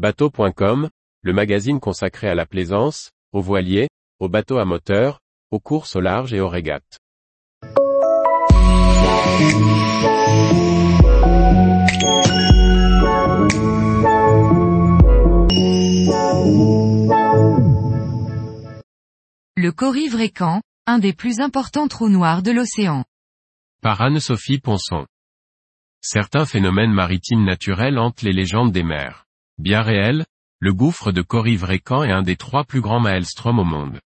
Bateau.com, le magazine consacré à la plaisance, aux voiliers, aux bateaux à moteur, aux courses au large et aux régates. Le Corrivre-Écan, un des plus importants trous noirs de l'océan. Par Anne-Sophie Ponson. Certains phénomènes maritimes naturels hantent les légendes des mers. Bien réel, le gouffre de Corrivre-Écan est un des trois plus grands maelstroms au monde.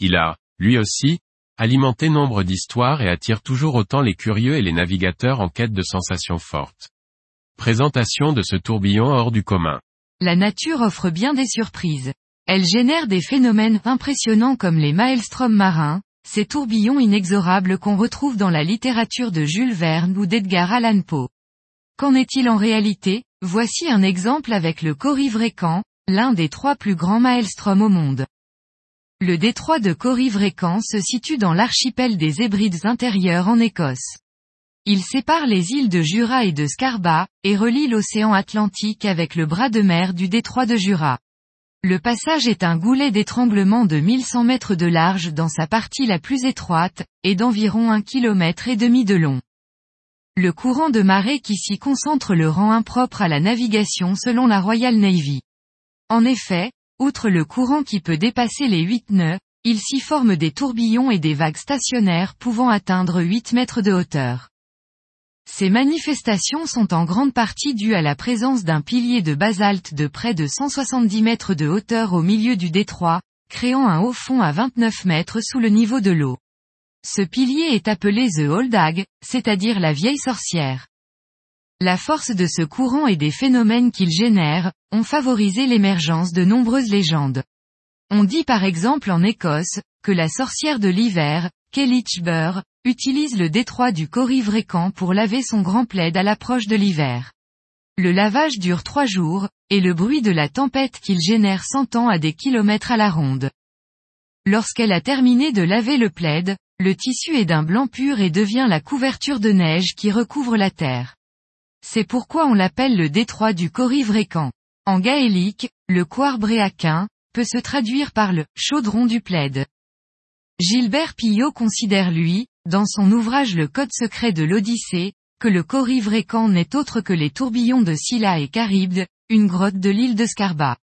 Il a, lui aussi, alimenté nombre d'histoires et attire toujours autant les curieux et les navigateurs en quête de sensations fortes. Présentation de ce tourbillon hors du commun. La nature offre bien des surprises. Elle génère des phénomènes impressionnants comme les maelstroms marins, ces tourbillons inexorables qu'on retrouve dans la littérature de Jules Verne ou d'Edgar Allan Poe. Qu'en est-il en réalité? Voici un exemple avec le Corrivre-Écan, l'un des trois plus grands maelstroms au monde. Le détroit de Corrivre-Écan se situe dans l'archipel des Hébrides intérieures en Écosse. Il sépare les îles de Jura et de Scarba, et relie l'océan Atlantique avec le bras de mer du détroit de Jura. Le passage est un goulet d'étranglement de 1100 mètres de large dans sa partie la plus étroite, et d'environ un kilomètre et demi de long. Le courant de marée qui s'y concentre le rend impropre à la navigation selon la Royal Navy. En effet, outre le courant qui peut dépasser les 8 nœuds, il s'y forme des tourbillons et des vagues stationnaires pouvant atteindre 8 mètres de hauteur. Ces manifestations sont en grande partie dues à la présence d'un pilier de basalte de près de 170 mètres de hauteur au milieu du détroit, créant un haut fond à 29 mètres sous le niveau de l'eau. Ce pilier est appelé The Old Hag, c'est-à-dire la vieille sorcière. La force de ce courant et des phénomènes qu'il génère, ont favorisé l'émergence de nombreuses légendes. On dit par exemple en Écosse, que la sorcière de l'hiver, Burr, utilise le détroit du Corrivre-Écan pour laver son grand plaid à l'approche de l'hiver. Le lavage dure trois jours, et le bruit de la tempête qu'il génère s'entend à des kilomètres à la ronde. Lorsqu'elle a terminé de laver le plaid, le tissu est d'un blanc pur et devient la couverture de neige qui recouvre la terre. C'est pourquoi on l'appelle le détroit du Corrivre-Écan. En gaélique, le Coarbréaquin, peut se traduire par le chaudron du plaid. Gilbert Pillot considère lui, dans son ouvrage Le Code secret de l'Odyssée, que le Corrivre-Écan n'est autre que les tourbillons de Scylla et Charybde, une grotte de l'île de Scarba.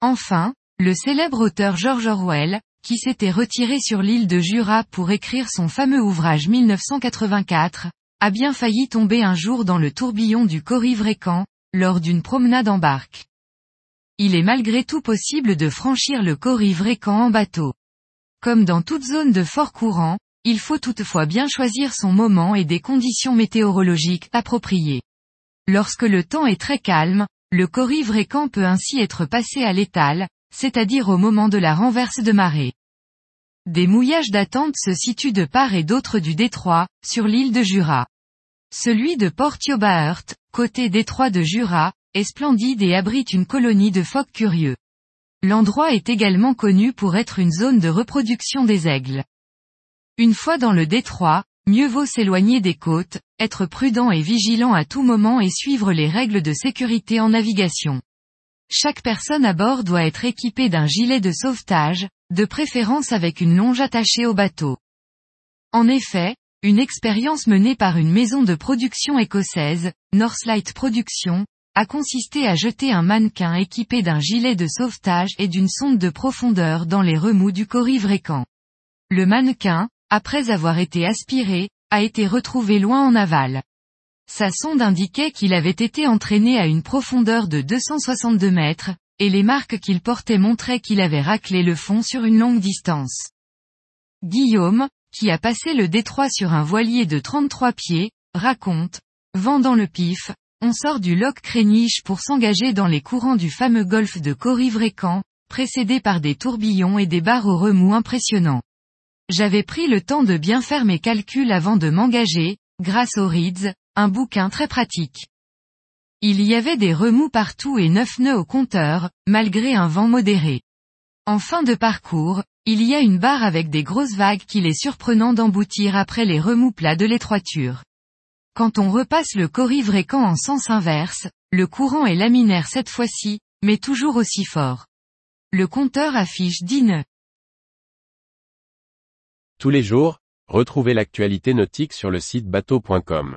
Enfin, le célèbre auteur George Orwell, qui s'était retiré sur l'île de Jura pour écrire son fameux ouvrage 1984, a bien failli tomber un jour dans le tourbillon du Corrivre-Écan, lors d'une promenade en barque. Il est malgré tout possible de franchir le Corrivre-Écan en bateau. Comme dans toute zone de fort courant, il faut toutefois bien choisir son moment et des conditions météorologiques appropriées. Lorsque le temps est très calme, le corrivre-écan peut ainsi être passé à l'étal, c'est-à-dire au moment de la renverse de marée. Des mouillages d'attente se situent de part et d'autre du détroit, sur l'île de Jura. Celui de Portiobaert, côté détroit de Jura, est splendide et abrite une colonie de phoques curieux. L'endroit est également connu pour être une zone de reproduction des aigles. Une fois dans le détroit, mieux vaut s'éloigner des côtes, être prudent et vigilant à tout moment et suivre les règles de sécurité en navigation. Chaque personne à bord doit être équipée d'un gilet de sauvetage, de préférence avec une longe attachée au bateau. En effet, une expérience menée par une maison de production écossaise, Northlight Productions, a consisté à jeter un mannequin équipé d'un gilet de sauvetage et d'une sonde de profondeur dans les remous du corrivre-écan. Le mannequin, après avoir été aspiré, a été retrouvé loin en aval. Sa sonde indiquait qu'il avait été entraîné à une profondeur de 262 mètres, et les marques qu'il portait montraient qu'il avait raclé le fond sur une longue distance. Guillaume, qui a passé le détroit sur un voilier de 33 pieds, raconte, vent dans le pif, on sort du loch Créniche pour s'engager dans les courants du fameux golfe de Corrivre-Écan, précédé par des tourbillons et des barres au remous impressionnants. J'avais pris le temps de bien faire mes calculs avant de m'engager, grâce au Reeds, un bouquin très pratique. Il y avait des remous partout et neuf nœuds au compteur, malgré un vent modéré. En fin de parcours, il y a une barre avec des grosses vagues qu'il est surprenant d'emboutir après les remous plats de l'étroiture. Quand on repasse le corrivre en sens inverse, le courant est laminaire cette fois-ci, mais toujours aussi fort. Le compteur affiche 10 nœuds. Tous les jours, retrouvez l'actualité nautique sur le site bateau.com.